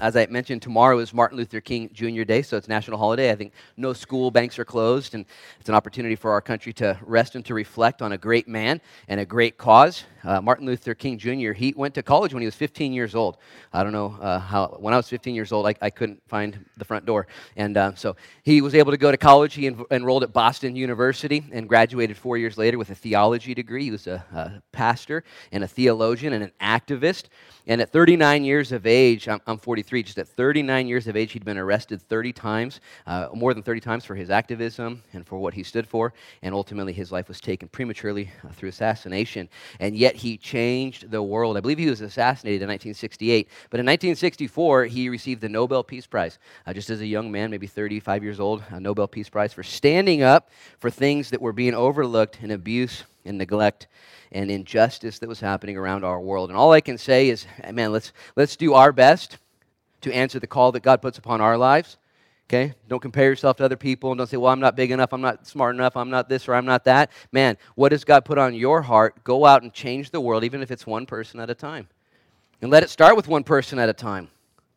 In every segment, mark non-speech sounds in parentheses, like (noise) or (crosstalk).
as I mentioned, tomorrow is Martin Luther King Jr. Day, so it's national holiday. I think no school, banks are closed, and it's an opportunity for our country to rest and to reflect on a great man and a great cause. Uh, Martin Luther King Jr., he went to college when he was 15 years old. I don't know uh, how, when I was 15 years old, I, I couldn't find the front door. And uh, so he was able to go to college. He en- enrolled at Boston University and graduated four years later with a theology degree. He was a, a pastor and a theologian and an activist. And at 39 years of age, I'm, I'm 43, just at 39 years of age, he'd been arrested 30 times, uh, more than 30 times for his activism and for what he stood for. And ultimately, his life was taken prematurely uh, through assassination. And yet, he changed the world. I believe he was assassinated in 1968. But in 1964, he received the Nobel Peace Prize, uh, just as a young man, maybe 35 years old, a Nobel Peace Prize for standing up for things that were being overlooked and abuse and neglect and injustice that was happening around our world. And all I can say is, man, let's, let's do our best to answer the call that God puts upon our lives. Okay? Don't compare yourself to other people and don't say, well, I'm not big enough, I'm not smart enough, I'm not this or I'm not that. Man, what does God put on your heart? Go out and change the world, even if it's one person at a time. And let it start with one person at a time.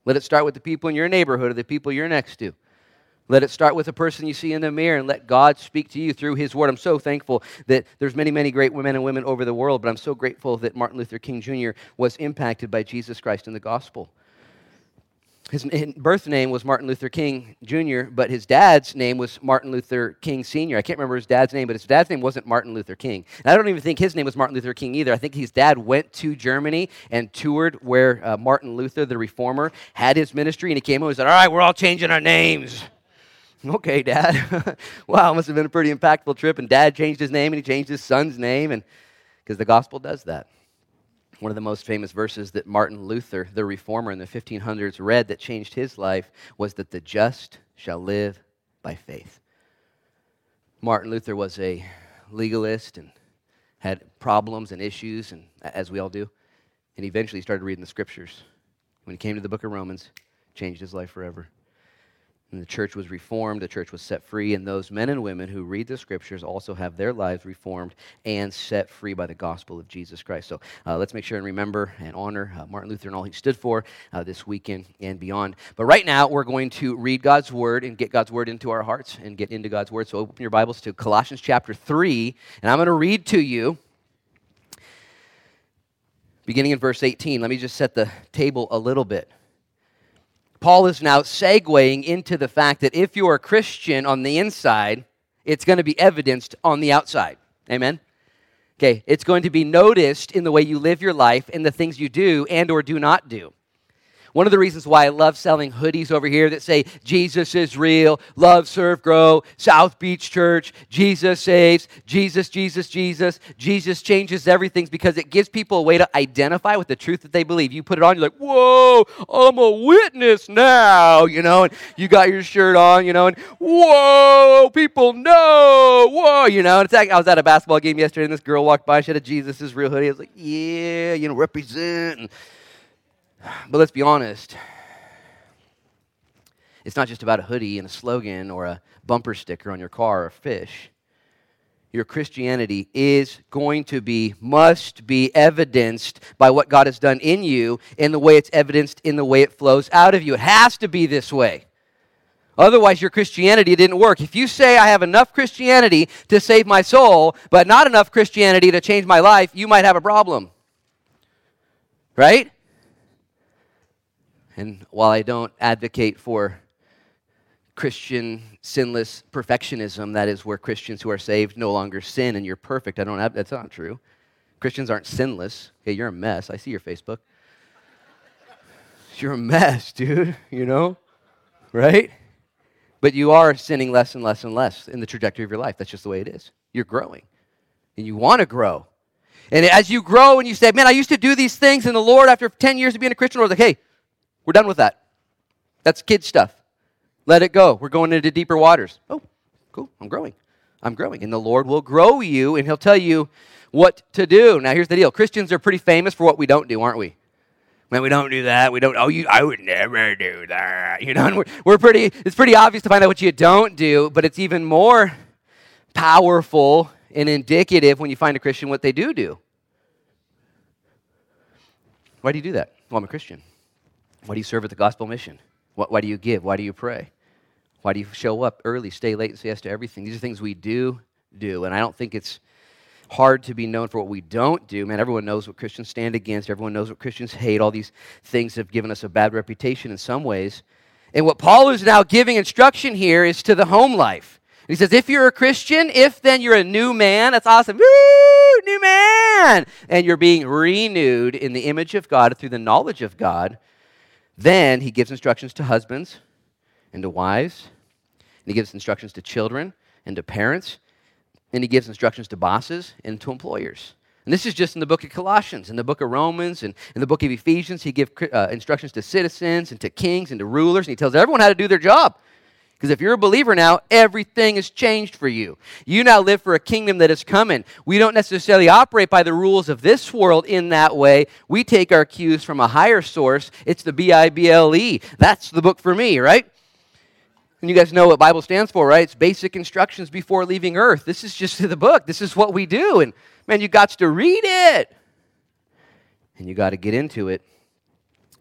Let it start with the people in your neighborhood or the people you're next to. Let it start with a person you see in the mirror and let God speak to you through his word. I'm so thankful that there's many, many great women and women over the world, but I'm so grateful that Martin Luther King Jr. was impacted by Jesus Christ and the gospel. His birth name was Martin Luther King Jr., but his dad's name was Martin Luther King Sr. I can't remember his dad's name, but his dad's name wasn't Martin Luther King. And I don't even think his name was Martin Luther King either. I think his dad went to Germany and toured where uh, Martin Luther, the reformer, had his ministry, and he came home and said, All right, we're all changing our names. (laughs) Okay, Dad. (laughs) wow, must have been a pretty impactful trip. And Dad changed his name and he changed his son's name, and because the gospel does that. One of the most famous verses that Martin Luther, the reformer in the 1500s, read that changed his life was that the just shall live by faith. Martin Luther was a legalist and had problems and issues, and as we all do. And eventually started reading the scriptures. When he came to the book of Romans, changed his life forever. And the church was reformed, the church was set free, and those men and women who read the scriptures also have their lives reformed and set free by the gospel of Jesus Christ. So uh, let's make sure and remember and honor uh, Martin Luther and all he stood for uh, this weekend and beyond. But right now, we're going to read God's word and get God's word into our hearts and get into God's word. So open your Bibles to Colossians chapter 3, and I'm going to read to you. Beginning in verse 18, let me just set the table a little bit. Paul is now segueing into the fact that if you're a Christian on the inside, it's going to be evidenced on the outside. Amen? Okay, it's going to be noticed in the way you live your life, in the things you do and or do not do. One of the reasons why I love selling hoodies over here that say Jesus is real, love, serve, grow, South Beach Church, Jesus saves, Jesus, Jesus, Jesus, Jesus changes everything because it gives people a way to identify with the truth that they believe. You put it on, you're like, whoa, I'm a witness now, you know, and you got your shirt on, you know, and whoa, people know, whoa, you know. And it's like I was at a basketball game yesterday and this girl walked by, she had a Jesus is real hoodie. I was like, yeah, you know, represent. But let's be honest. It's not just about a hoodie and a slogan or a bumper sticker on your car or a fish. Your Christianity is going to be, must be evidenced by what God has done in you in the way it's evidenced in the way it flows out of you. It has to be this way. Otherwise, your Christianity didn't work. If you say, I have enough Christianity to save my soul, but not enough Christianity to change my life, you might have a problem. Right? And while I don't advocate for Christian sinless perfectionism, that is where Christians who are saved no longer sin and you're perfect, I don't have, that's not true. Christians aren't sinless. Okay, you're a mess. I see your Facebook. You're a mess, dude, you know? Right? But you are sinning less and less and less in the trajectory of your life. That's just the way it is. You're growing. And you want to grow. And as you grow and you say, man, I used to do these things, and the Lord, after 10 years of being a Christian, was like, hey, we're done with that. That's kid stuff. Let it go. We're going into deeper waters. Oh, cool. I'm growing. I'm growing. And the Lord will grow you and He'll tell you what to do. Now, here's the deal Christians are pretty famous for what we don't do, aren't we? Man, we don't do that. We don't, oh, you, I would never do that. You know, we're, we're pretty, it's pretty obvious to find out what you don't do, but it's even more powerful and indicative when you find a Christian what they do do. Why do you do that? Well, I'm a Christian. Why do you serve at the gospel mission? Why do you give? Why do you pray? Why do you show up early, stay late, and say yes to everything? These are things we do do. And I don't think it's hard to be known for what we don't do. Man, everyone knows what Christians stand against. Everyone knows what Christians hate. All these things have given us a bad reputation in some ways. And what Paul is now giving instruction here is to the home life. He says, if you're a Christian, if then you're a new man, that's awesome. Woo, new man. And you're being renewed in the image of God through the knowledge of God, then he gives instructions to husbands and to wives. And he gives instructions to children and to parents. And he gives instructions to bosses and to employers. And this is just in the book of Colossians, in the book of Romans, and in the book of Ephesians. He gives uh, instructions to citizens and to kings and to rulers, and he tells everyone how to do their job. Because if you're a believer now, everything has changed for you. You now live for a kingdom that is coming. We don't necessarily operate by the rules of this world in that way. We take our cues from a higher source. It's the B I B L E. That's the book for me, right? And you guys know what Bible stands for, right? It's basic instructions before leaving earth. This is just (laughs) the book. This is what we do. And man, you got to read it. And you got to get into it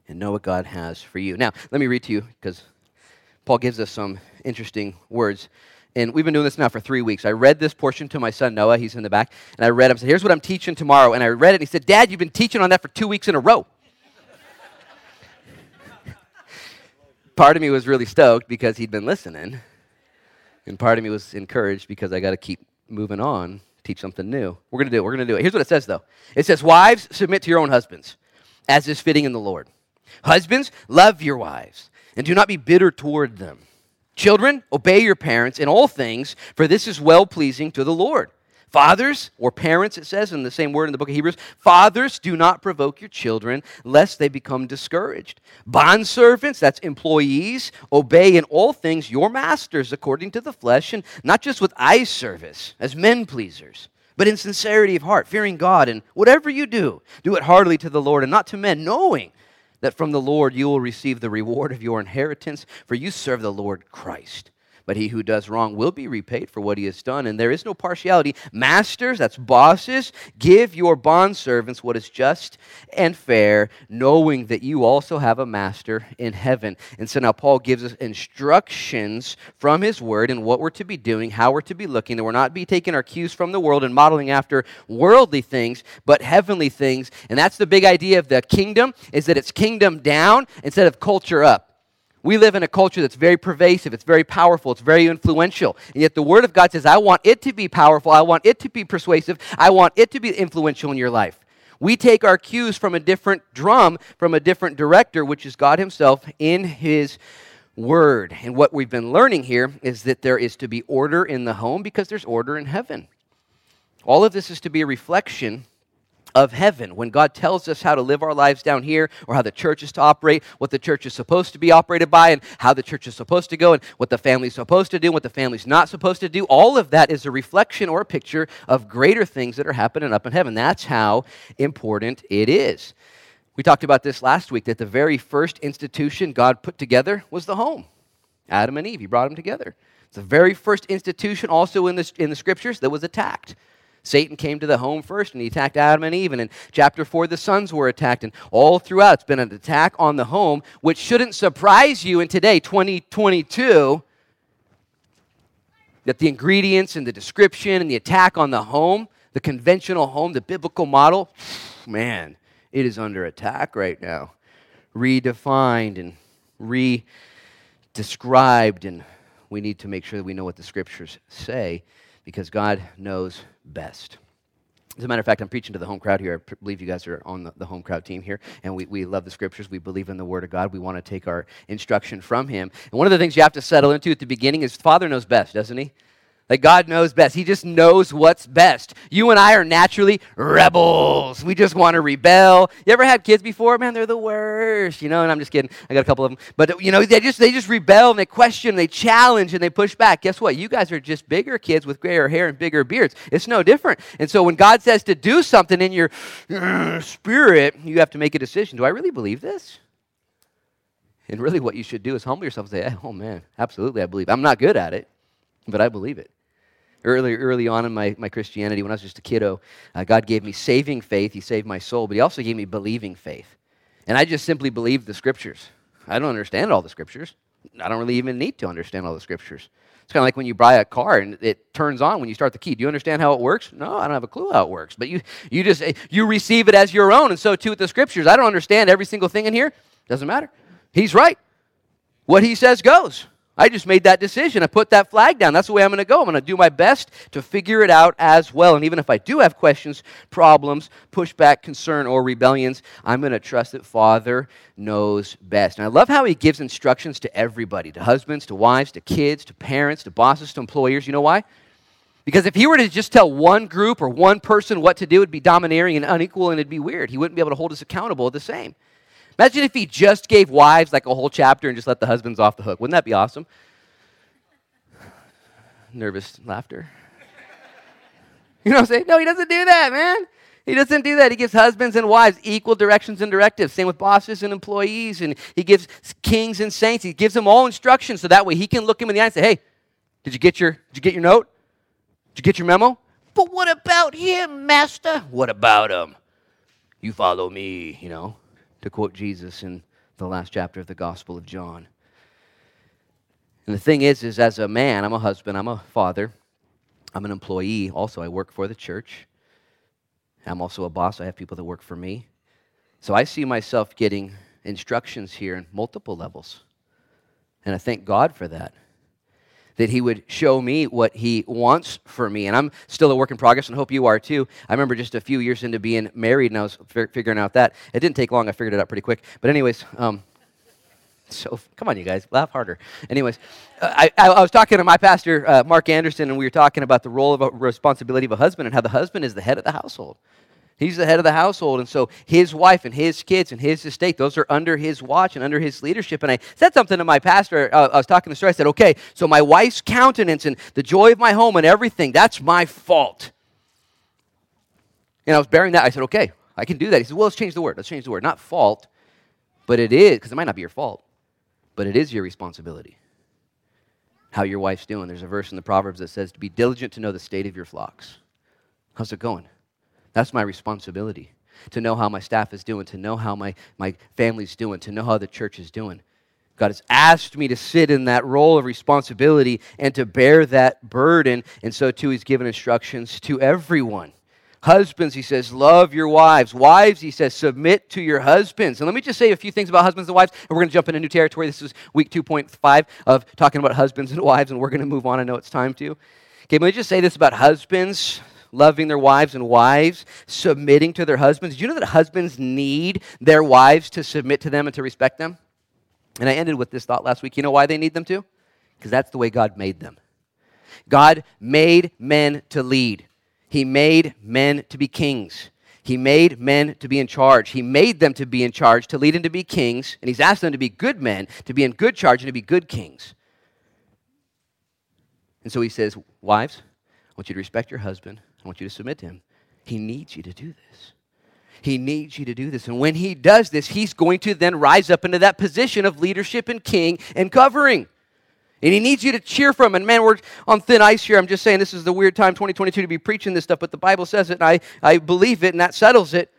and know what God has for you. Now, let me read to you because Paul gives us some interesting words. And we've been doing this now for three weeks. I read this portion to my son Noah. He's in the back. And I read him. I said, Here's what I'm teaching tomorrow. And I read it. And he said, Dad, you've been teaching on that for two weeks in a row. (laughs) part of me was really stoked because he'd been listening, and part of me was encouraged because I got to keep moving on, teach something new. We're going to do it. We're going to do it. Here's what it says, though it says, Wives, submit to your own husbands, as is fitting in the Lord. Husbands, love your wives, and do not be bitter toward them. Children, obey your parents in all things, for this is well pleasing to the Lord. Fathers, or parents, it says in the same word in the book of Hebrews, fathers, do not provoke your children, lest they become discouraged. Bondservants, that's employees, obey in all things your masters according to the flesh, and not just with eye service, as men pleasers, but in sincerity of heart, fearing God. And whatever you do, do it heartily to the Lord and not to men, knowing that from the Lord you will receive the reward of your inheritance, for you serve the Lord Christ but he who does wrong will be repaid for what he has done. And there is no partiality. Masters, that's bosses, give your bondservants what is just and fair, knowing that you also have a master in heaven. And so now Paul gives us instructions from his word and what we're to be doing, how we're to be looking, that we're not be taking our cues from the world and modeling after worldly things, but heavenly things. And that's the big idea of the kingdom, is that it's kingdom down instead of culture up. We live in a culture that's very pervasive, it's very powerful, it's very influential. And yet the Word of God says, I want it to be powerful, I want it to be persuasive, I want it to be influential in your life. We take our cues from a different drum, from a different director, which is God Himself in His Word. And what we've been learning here is that there is to be order in the home because there's order in heaven. All of this is to be a reflection of heaven. When God tells us how to live our lives down here, or how the church is to operate, what the church is supposed to be operated by, and how the church is supposed to go, and what the family's supposed to do, and what the family's not supposed to do, all of that is a reflection or a picture of greater things that are happening up in heaven. That's how important it is. We talked about this last week that the very first institution God put together was the home. Adam and Eve, He brought them together. It's the very first institution also in the, in the scriptures that was attacked. Satan came to the home first and he attacked Adam and Eve. And in chapter 4, the sons were attacked. And all throughout, it's been an attack on the home, which shouldn't surprise you in today, 2022, that the ingredients and the description and the attack on the home, the conventional home, the biblical model, man, it is under attack right now. Redefined and re described. And we need to make sure that we know what the scriptures say because God knows best. As a matter of fact, I'm preaching to the home crowd here. I believe you guys are on the, home crowd team here, and we, we love the scriptures. We believe in the Word of God. We want to take our instruction from Him. And one of the things you have to settle into at the beginning is Father knows best, doesn't He? Like God knows best. He just knows what's best. You and I are naturally rebels. We just want to rebel. You ever had kids before? Man, they're the worst. You know, and I'm just kidding. I got a couple of them. But you know, they just they just rebel and they question, and they challenge and they push back. Guess what? You guys are just bigger kids with grayer hair and bigger beards. It's no different. And so when God says to do something in your uh, spirit, you have to make a decision. Do I really believe this? And really what you should do is humble yourself and say, "Oh man, absolutely I believe. I'm not good at it, but I believe it." Early, early on in my, my Christianity, when I was just a kiddo, uh, God gave me saving faith. He saved my soul, but He also gave me believing faith. And I just simply believed the scriptures. I don't understand all the scriptures. I don't really even need to understand all the scriptures. It's kind of like when you buy a car and it turns on when you start the key. Do you understand how it works? No, I don't have a clue how it works. But you, you just you receive it as your own, and so too with the scriptures. I don't understand every single thing in here. Doesn't matter. He's right. What he says goes. I just made that decision. I put that flag down. That's the way I'm going to go. I'm going to do my best to figure it out as well. And even if I do have questions, problems, pushback, concern, or rebellions, I'm going to trust that Father knows best. And I love how he gives instructions to everybody to husbands, to wives, to kids, to parents, to bosses, to employers. You know why? Because if he were to just tell one group or one person what to do, it'd be domineering and unequal and it'd be weird. He wouldn't be able to hold us accountable the same. Imagine if he just gave wives like a whole chapter and just let the husbands off the hook. Wouldn't that be awesome? Nervous laughter. You know what I'm saying? No, he doesn't do that, man. He doesn't do that. He gives husbands and wives equal directions and directives. Same with bosses and employees. And he gives kings and saints. He gives them all instructions so that way he can look him in the eye and say, hey, did you get your, did you get your note? Did you get your memo? But what about him, master? What about him? You follow me, you know to quote Jesus in the last chapter of the Gospel of John. And the thing is, is as a man, I'm a husband, I'm a father, I'm an employee. Also, I work for the church. I'm also a boss. I have people that work for me. So I see myself getting instructions here in multiple levels. And I thank God for that that he would show me what he wants for me. And I'm still a work in progress and hope you are too. I remember just a few years into being married and I was f- figuring out that. It didn't take long, I figured it out pretty quick. But, anyways, um, so come on, you guys, laugh harder. Anyways, uh, I, I, I, was talking to my pastor, uh, Mark Anderson, and we were talking about the role of a responsibility of a husband and how the husband is the head of the household. He's the head of the household. And so his wife and his kids and his estate, those are under his watch and under his leadership. And I said something to my pastor. Uh, I was talking to story. I said, okay, so my wife's countenance and the joy of my home and everything, that's my fault. And I was bearing that. I said, okay, I can do that. He said, well, let's change the word. Let's change the word. Not fault, but it is, because it might not be your fault, but it is your responsibility. How your wife's doing. There's a verse in the Proverbs that says to be diligent to know the state of your flocks. How's it going? That's my responsibility to know how my staff is doing, to know how my, my family's doing, to know how the church is doing. God has asked me to sit in that role of responsibility and to bear that burden. And so, too, He's given instructions to everyone. Husbands, he says, love your wives. Wives, he says, submit to your husbands. And let me just say a few things about husbands and wives, and we're going to jump into new territory. This is week 2.5 of talking about husbands and wives, and we're going to move on. I know it's time to. Okay, let me just say this about husbands loving their wives and wives submitting to their husbands. Do you know that husbands need their wives to submit to them and to respect them? And I ended with this thought last week. You know why they need them to? Because that's the way God made them. God made men to lead, He made men to be kings. He made men to be in charge. He made them to be in charge, to lead and to be kings. And He's asked them to be good men, to be in good charge, and to be good kings. And so He says, Wives, I want you to respect your husband. I want you to submit to him. He needs you to do this. He needs you to do this. And when he does this, he's going to then rise up into that position of leadership and king and covering. And he needs you to cheer from. And man, we're on thin ice here. I'm just saying this is the weird time, 2022, to be preaching this stuff, but the Bible says it, and I, I believe it, and that settles it.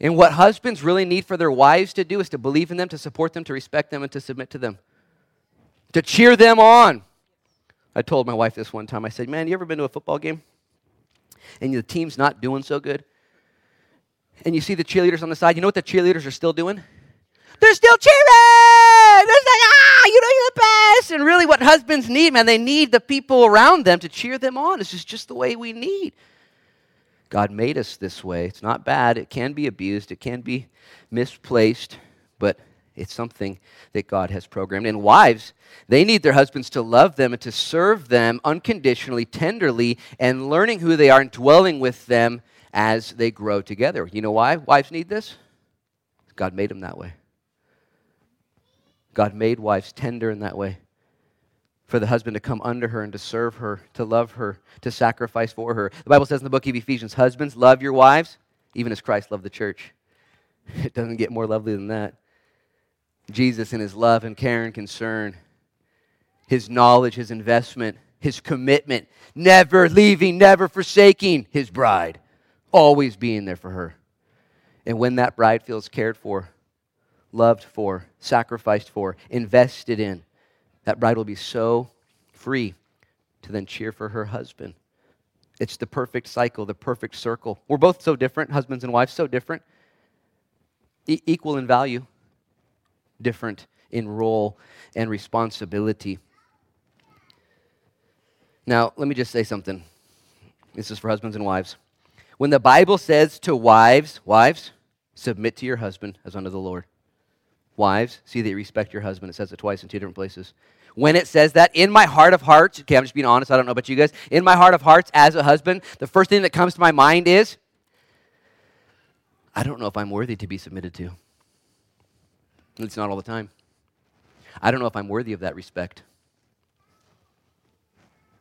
And what husbands really need for their wives to do is to believe in them, to support them, to respect them, and to submit to them, to cheer them on. I told my wife this one time. I said, Man, you ever been to a football game? And the team's not doing so good, and you see the cheerleaders on the side, you know what the cheerleaders are still doing? They're still cheering! They're like, ah, you know, you're the best! And really, what husbands need, man, they need the people around them to cheer them on. This is just the way we need. God made us this way. It's not bad. It can be abused, it can be misplaced, it's something that God has programmed. And wives, they need their husbands to love them and to serve them unconditionally, tenderly, and learning who they are and dwelling with them as they grow together. You know why wives need this? God made them that way. God made wives tender in that way. For the husband to come under her and to serve her, to love her, to sacrifice for her. The Bible says in the book of Ephesians, Husbands, love your wives, even as Christ loved the church. (laughs) It doesn't get more lovely than that. Jesus in his love and care and concern, his knowledge, his investment, his commitment, never leaving, never forsaking his bride, always being there for her. And when that bride feels cared for, loved for, sacrificed for, invested in. That bride will be so free to then cheer for her husband. It's the perfect cycle, the perfect circle. We're both so different, husbands and wives, so different. E- equal in value, different in role and responsibility. Now, let me just say something. This is for husbands and wives. When the Bible says to wives, wives, submit to your husband as unto the Lord. Wives, see that you respect your husband. It says it twice in two different places. When it says that, in my heart of hearts, okay, I'm just being honest, I don't know about you guys. In my heart of hearts, as a husband, the first thing that comes to my mind is I don't know if I'm worthy to be submitted to. It's not all the time. I don't know if I'm worthy of that respect.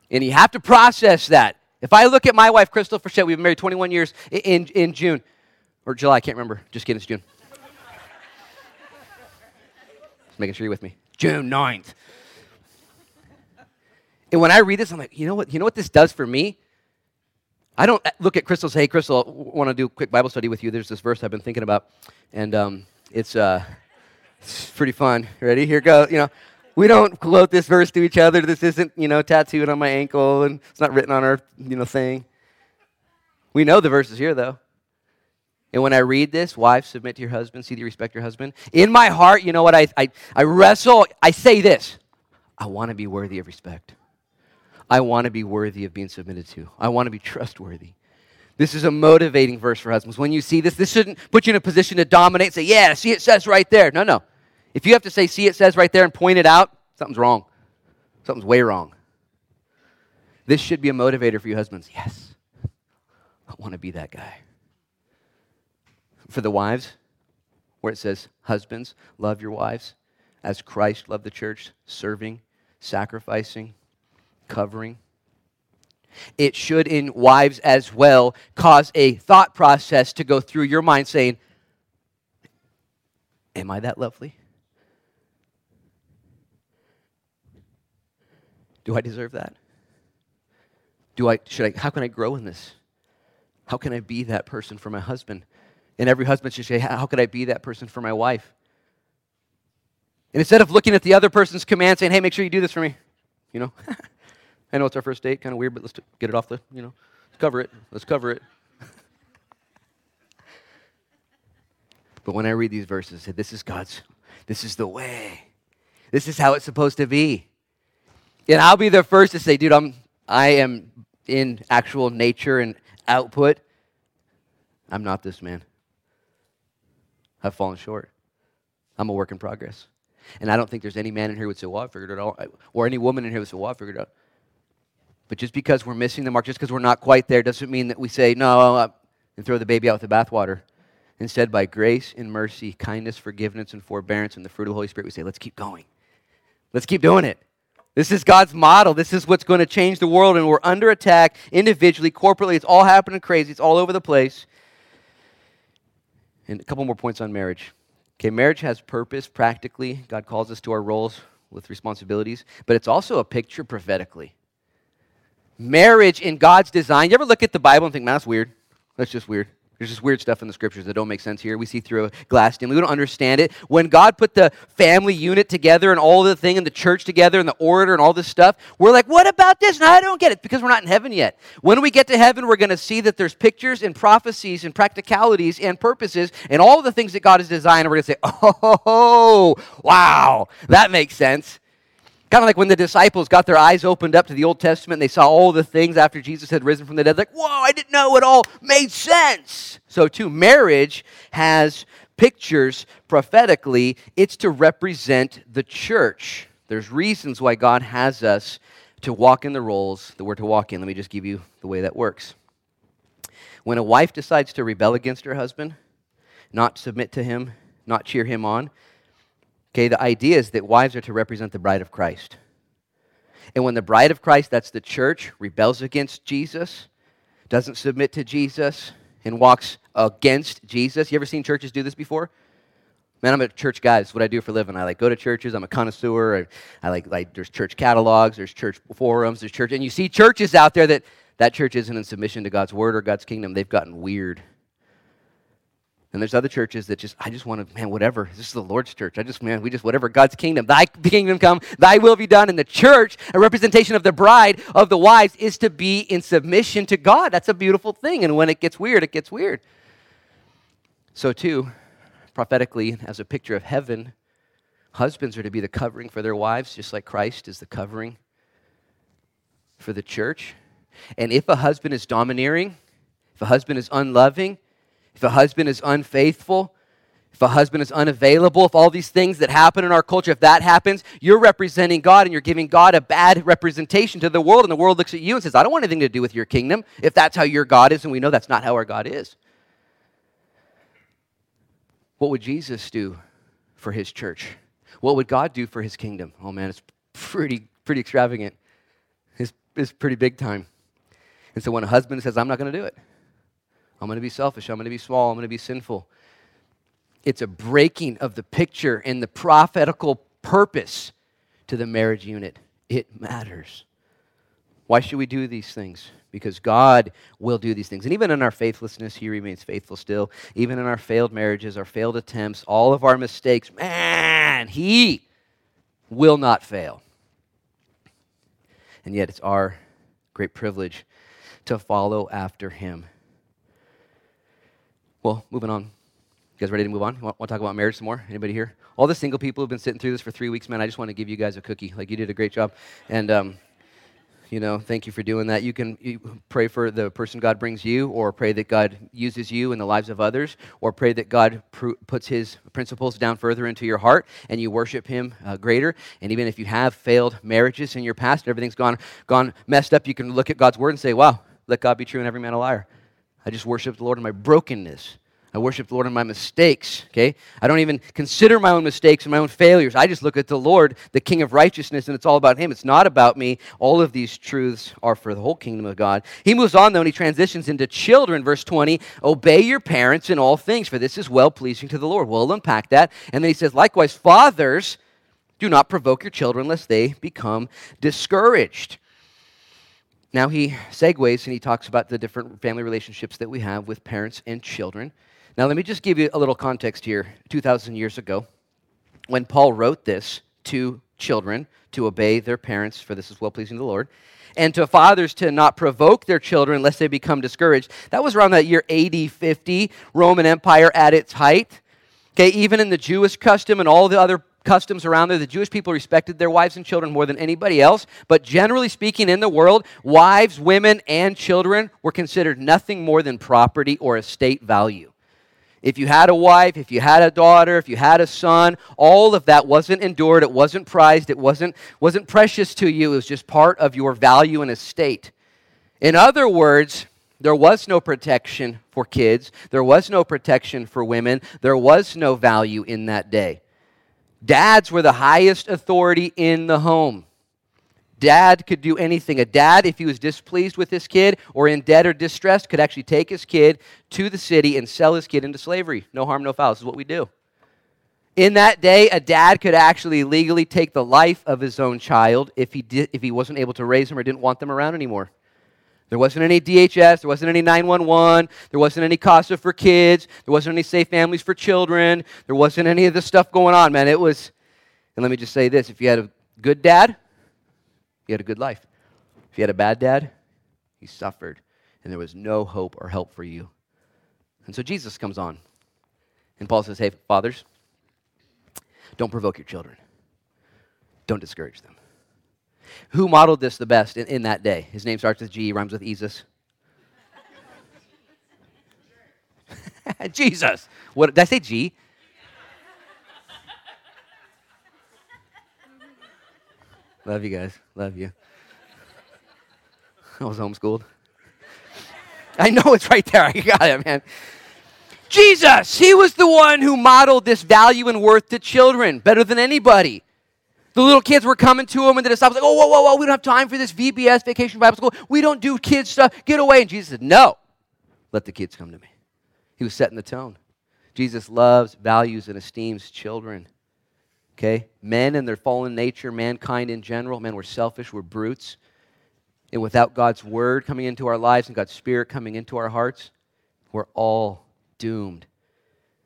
And you have to process that. If I look at my wife, Crystal Frechette, we've been married 21 years in, in June, or July, I can't remember. Just kidding, it's June. Just making sure you're with me. June 9th. And when I read this, I'm like, you know what? You know what this does for me? I don't look at Crystal say, hey, Crystal, want to do a quick Bible study with you. There's this verse I've been thinking about, and um, it's, uh, it's pretty fun. Ready? Here goes. You know, we don't quote this verse to each other. This isn't, you know, tattooed on my ankle and it's not written on our, you know, thing. We know the verse is here, though. And when I read this, wives, submit to your husband, see that you respect your husband. In my heart, you know what? I, I, I wrestle, I say this I want to be worthy of respect. I want to be worthy of being submitted to. I want to be trustworthy. This is a motivating verse for husbands. When you see this, this shouldn't put you in a position to dominate, say, yeah, see, it says right there. No, no. If you have to say, see, it says right there and point it out, something's wrong. Something's way wrong. This should be a motivator for you husbands. Yes, I want to be that guy. For the wives, where it says, Husbands, love your wives as Christ loved the church, serving, sacrificing, covering. It should, in wives as well, cause a thought process to go through your mind saying, Am I that lovely? Do I deserve that? Do I, should I, how can I grow in this? How can I be that person for my husband? And every husband should say, How could I be that person for my wife? And instead of looking at the other person's command saying, Hey, make sure you do this for me, you know, (laughs) I know it's our first date, kind of weird, but let's get it off the, you know, let's cover it. Let's cover it. (laughs) but when I read these verses, I say, This is God's, this is the way. This is how it's supposed to be. And I'll be the first to say, dude, I'm, I am in actual nature and output. I'm not this man. I've fallen short. I'm a work in progress. And I don't think there's any man in here who would say, well, I figured it out. Or any woman in here would say, well, I figured it out. But just because we're missing the mark, just because we're not quite there, doesn't mean that we say, no, uh, and throw the baby out with the bathwater. Instead, by grace and mercy, kindness, forgiveness, and forbearance, and the fruit of the Holy Spirit, we say, let's keep going. Let's keep doing it. This is God's model. This is what's going to change the world, and we're under attack individually, corporately. It's all happening crazy. It's all over the place. And a couple more points on marriage. Okay, marriage has purpose practically. God calls us to our roles with responsibilities, but it's also a picture prophetically. Marriage in God's design. You ever look at the Bible and think, man, that's weird? That's just weird. There's just weird stuff in the scriptures that don't make sense here. We see through a glass dimly. We don't understand it. When God put the family unit together and all the thing and the church together and the order and all this stuff, we're like, what about this? And I don't get it because we're not in heaven yet. When we get to heaven, we're going to see that there's pictures and prophecies and practicalities and purposes and all the things that God has designed. And we're going to say, oh, wow, that makes sense. Kind of like when the disciples got their eyes opened up to the Old Testament and they saw all the things after Jesus had risen from the dead. Like, whoa, I didn't know it all made sense. So, too, marriage has pictures prophetically, it's to represent the church. There's reasons why God has us to walk in the roles that we're to walk in. Let me just give you the way that works. When a wife decides to rebel against her husband, not submit to him, not cheer him on, Okay, the idea is that wives are to represent the bride of Christ. And when the bride of Christ, that's the church, rebels against Jesus, doesn't submit to Jesus, and walks against Jesus. You ever seen churches do this before? Man, I'm a church guy. That's what I do for a living. I like go to churches. I'm a connoisseur. I, I like like there's church catalogs, there's church forums, there's church, and you see churches out there that that church isn't in submission to God's word or God's kingdom. They've gotten weird. And there's other churches that just, I just want to, man, whatever. This is the Lord's church. I just, man, we just, whatever, God's kingdom. Thy kingdom come, thy will be done. In the church, a representation of the bride, of the wives, is to be in submission to God. That's a beautiful thing. And when it gets weird, it gets weird. So, too, prophetically, as a picture of heaven, husbands are to be the covering for their wives, just like Christ is the covering for the church. And if a husband is domineering, if a husband is unloving, if a husband is unfaithful, if a husband is unavailable, if all these things that happen in our culture, if that happens, you're representing God and you're giving God a bad representation to the world. And the world looks at you and says, I don't want anything to do with your kingdom if that's how your God is. And we know that's not how our God is. What would Jesus do for his church? What would God do for his kingdom? Oh man, it's pretty, pretty extravagant. It's, it's pretty big time. And so when a husband says, I'm not going to do it, I'm going to be selfish. I'm going to be small. I'm going to be sinful. It's a breaking of the picture and the prophetical purpose to the marriage unit. It matters. Why should we do these things? Because God will do these things. And even in our faithlessness, He remains faithful still. Even in our failed marriages, our failed attempts, all of our mistakes, man, He will not fail. And yet, it's our great privilege to follow after Him well, moving on. You guys ready to move on? Want, want to talk about marriage some more? Anybody here? All the single people who've been sitting through this for three weeks, man, I just want to give you guys a cookie. Like, you did a great job. And, um, you know, thank you for doing that. You can you pray for the person God brings you, or pray that God uses you in the lives of others, or pray that God pr- puts His principles down further into your heart and you worship Him uh, greater. And even if you have failed marriages in your past and everything's gone, gone messed up, you can look at God's word and say, wow, let God be true and every man a liar. I just worship the Lord in my brokenness. I worship the Lord in my mistakes, okay? I don't even consider my own mistakes and my own failures. I just look at the Lord, the King of righteousness, and it's all about Him. It's not about me. All of these truths are for the whole kingdom of God. He moves on, though, and he transitions into children, verse 20. Obey your parents in all things, for this is well pleasing to the Lord. We'll unpack that. And then he says, likewise, fathers, do not provoke your children lest they become discouraged. Now he segues and he talks about the different family relationships that we have with parents and children. Now, let me just give you a little context here. 2,000 years ago, when Paul wrote this to children to obey their parents, for this is well pleasing to the Lord, and to fathers to not provoke their children lest they become discouraged, that was around that year AD 50, Roman Empire at its height. Okay, even in the Jewish custom and all the other customs around there. The Jewish people respected their wives and children more than anybody else. But generally speaking, in the world, wives, women, and children were considered nothing more than property or estate value. If you had a wife, if you had a daughter, if you had a son, all of that wasn't endured, it wasn't prized, it wasn't, wasn't precious to you. It was just part of your value and estate. In other words, there was no protection for kids, there was no protection for women, there was no value in that day. Dads were the highest authority in the home. Dad could do anything. A dad, if he was displeased with his kid or in debt or distressed, could actually take his kid to the city and sell his kid into slavery. No harm, no foul. This is what we do. In that day, a dad could actually legally take the life of his own child if he, if he wasn't able to raise him or didn't want them around anymore. There wasn't any DHS, there wasn't any 911, there wasn't any CASA for kids, there wasn't any safe families for children, there wasn't any of this stuff going on, man. It was, and let me just say this if you had a good dad, you had a good life. If you had a bad dad, he suffered, and there was no hope or help for you. And so Jesus comes on, and Paul says, Hey, fathers, don't provoke your children, don't discourage them. Who modeled this the best in, in that day? His name starts with G, rhymes with Jesus. (laughs) Jesus. What did I say G? Love you guys. Love you. I was homeschooled. I know it's right there. I got it, man. Jesus, he was the one who modeled this value and worth to children better than anybody. The little kids were coming to him, and the disciples like, "Oh, whoa, whoa, whoa! We don't have time for this VBS Vacation Bible School. We don't do kids stuff. Get away!" And Jesus said, "No, let the kids come to me." He was setting the tone. Jesus loves, values, and esteems children. Okay, men and their fallen nature, mankind in general, men, we're selfish, we're brutes, and without God's word coming into our lives and God's spirit coming into our hearts, we're all doomed.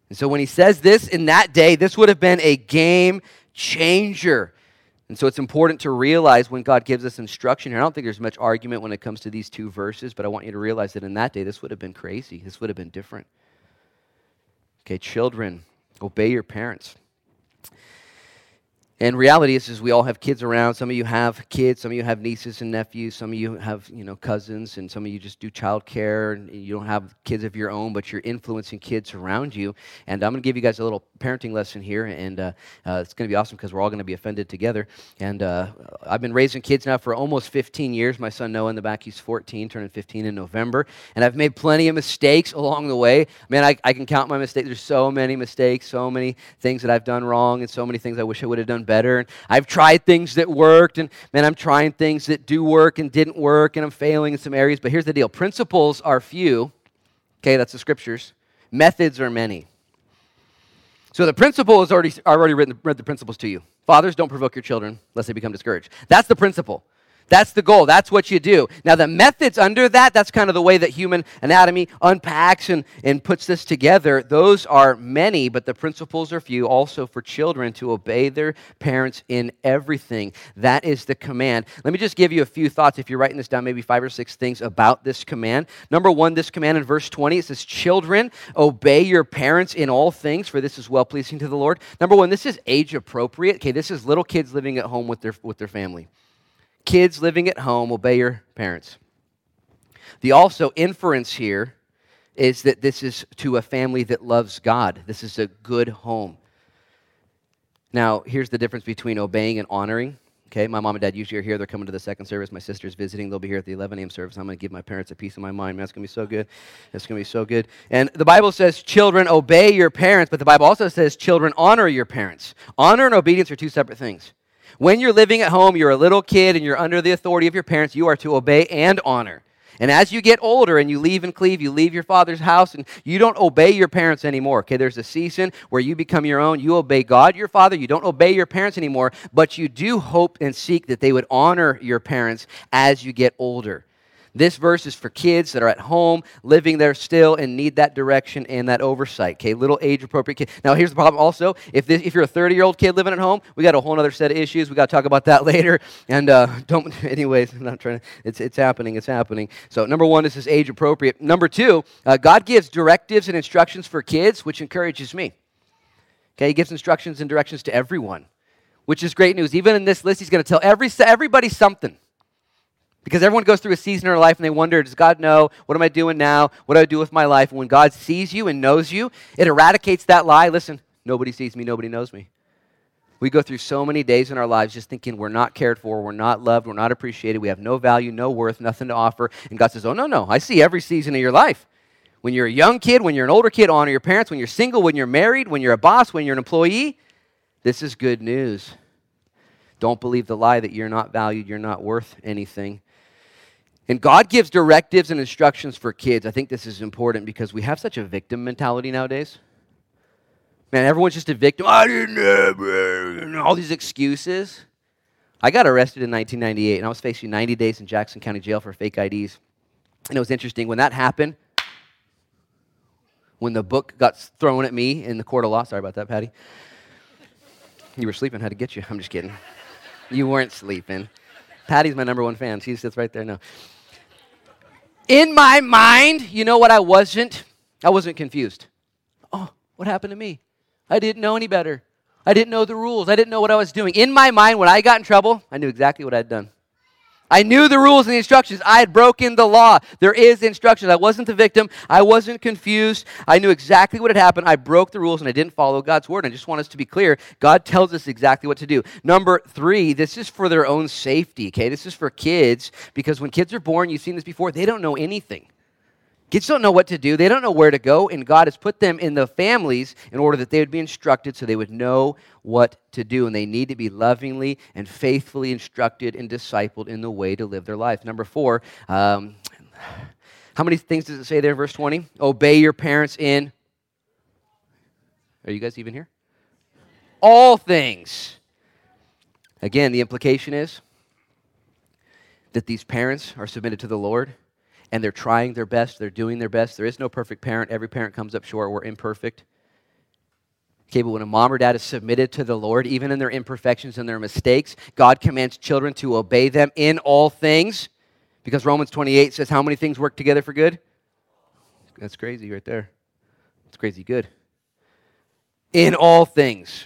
And so when he says this in that day, this would have been a game changer. And so it's important to realize when God gives us instruction here. I don't think there's much argument when it comes to these two verses, but I want you to realize that in that day, this would have been crazy. This would have been different. Okay, children, obey your parents. And reality is, is we all have kids around. Some of you have kids. Some of you have nieces and nephews. Some of you have, you know, cousins, and some of you just do childcare. And you don't have kids of your own, but you're influencing kids around you. And I'm going to give you guys a little parenting lesson here, and uh, uh, it's going to be awesome because we're all going to be offended together. And uh, I've been raising kids now for almost 15 years. My son Noah in the back, he's 14, turning 15 in November. And I've made plenty of mistakes along the way. Man, I, I can count my mistakes. There's so many mistakes, so many things that I've done wrong, and so many things I wish I would have done better. And I've tried things that worked, and man, I'm trying things that do work and didn't work, and I'm failing in some areas. But here's the deal principles are few. Okay, that's the scriptures. Methods are many. So the principle is already, I've already written, read the principles to you. Fathers, don't provoke your children lest they become discouraged. That's the principle. That's the goal. That's what you do. Now, the methods under that, that's kind of the way that human anatomy unpacks and, and puts this together. Those are many, but the principles are few. Also, for children to obey their parents in everything. That is the command. Let me just give you a few thoughts if you're writing this down, maybe five or six things about this command. Number one, this command in verse 20, it says, Children, obey your parents in all things, for this is well pleasing to the Lord. Number one, this is age appropriate. Okay, this is little kids living at home with their, with their family kids living at home, obey your parents. The also inference here is that this is to a family that loves God. This is a good home. Now, here's the difference between obeying and honoring. Okay, my mom and dad usually are here. They're coming to the second service. My sister's visiting. They'll be here at the 11 a.m. service. I'm going to give my parents a piece of my mind. Man, that's going to be so good. That's going to be so good. And the Bible says, children, obey your parents, but the Bible also says, children, honor your parents. Honor and obedience are two separate things. When you're living at home, you're a little kid and you're under the authority of your parents, you are to obey and honor. And as you get older and you leave and cleave, you leave your father's house and you don't obey your parents anymore. Okay, there's a season where you become your own. You obey God, your father. You don't obey your parents anymore, but you do hope and seek that they would honor your parents as you get older. This verse is for kids that are at home, living there still, and need that direction and that oversight. Okay, little age appropriate kid. Now, here's the problem also. If, this, if you're a 30 year old kid living at home, we got a whole other set of issues. We got to talk about that (laughs) later. And uh, don't, (laughs) anyways, I'm not trying to, it's, it's happening, it's happening. So, number one, this is age appropriate. Number two, uh, God gives directives and instructions for kids, which encourages me. Okay, He gives instructions and directions to everyone, which is great news. Even in this list, He's going to tell every, everybody something. Because everyone goes through a season in their life and they wonder, does God know? What am I doing now? What do I do with my life? And when God sees you and knows you, it eradicates that lie. Listen, nobody sees me, nobody knows me. We go through so many days in our lives just thinking we're not cared for, we're not loved, we're not appreciated, we have no value, no worth, nothing to offer. And God says, Oh, no, no, I see every season of your life. When you're a young kid, when you're an older kid, honor your parents. When you're single, when you're married, when you're a boss, when you're an employee, this is good news. Don't believe the lie that you're not valued, you're not worth anything. And God gives directives and instructions for kids. I think this is important because we have such a victim mentality nowadays. Man, everyone's just a victim. I didn't. All these excuses. I got arrested in 1998 and I was facing 90 days in Jackson County Jail for fake IDs. And it was interesting. When that happened, when the book got thrown at me in the court of law, sorry about that, Patty. You were sleeping, had to get you. I'm just kidding. You weren't sleeping. Patty's my number one fan. She sits right there now. In my mind, you know what I wasn't? I wasn't confused. Oh, what happened to me? I didn't know any better. I didn't know the rules. I didn't know what I was doing. In my mind, when I got in trouble, I knew exactly what I'd done. I knew the rules and the instructions. I had broken the law. There is instructions. I wasn't the victim. I wasn't confused. I knew exactly what had happened. I broke the rules and I didn't follow God's word. And I just want us to be clear God tells us exactly what to do. Number three, this is for their own safety, okay? This is for kids because when kids are born, you've seen this before, they don't know anything. Kids don't know what to do. They don't know where to go, and God has put them in the families in order that they would be instructed so they would know what to do. And they need to be lovingly and faithfully instructed and discipled in the way to live their life. Number four, um, how many things does it say there verse 20? Obey your parents in. Are you guys even here? All things. Again, the implication is that these parents are submitted to the Lord and they're trying their best, they're doing their best. There is no perfect parent. Every parent comes up short. We're imperfect. Okay, but when a mom or dad is submitted to the Lord, even in their imperfections and their mistakes, God commands children to obey them in all things. Because Romans 28 says, How many things work together for good? That's crazy right there. It's crazy good. In all things.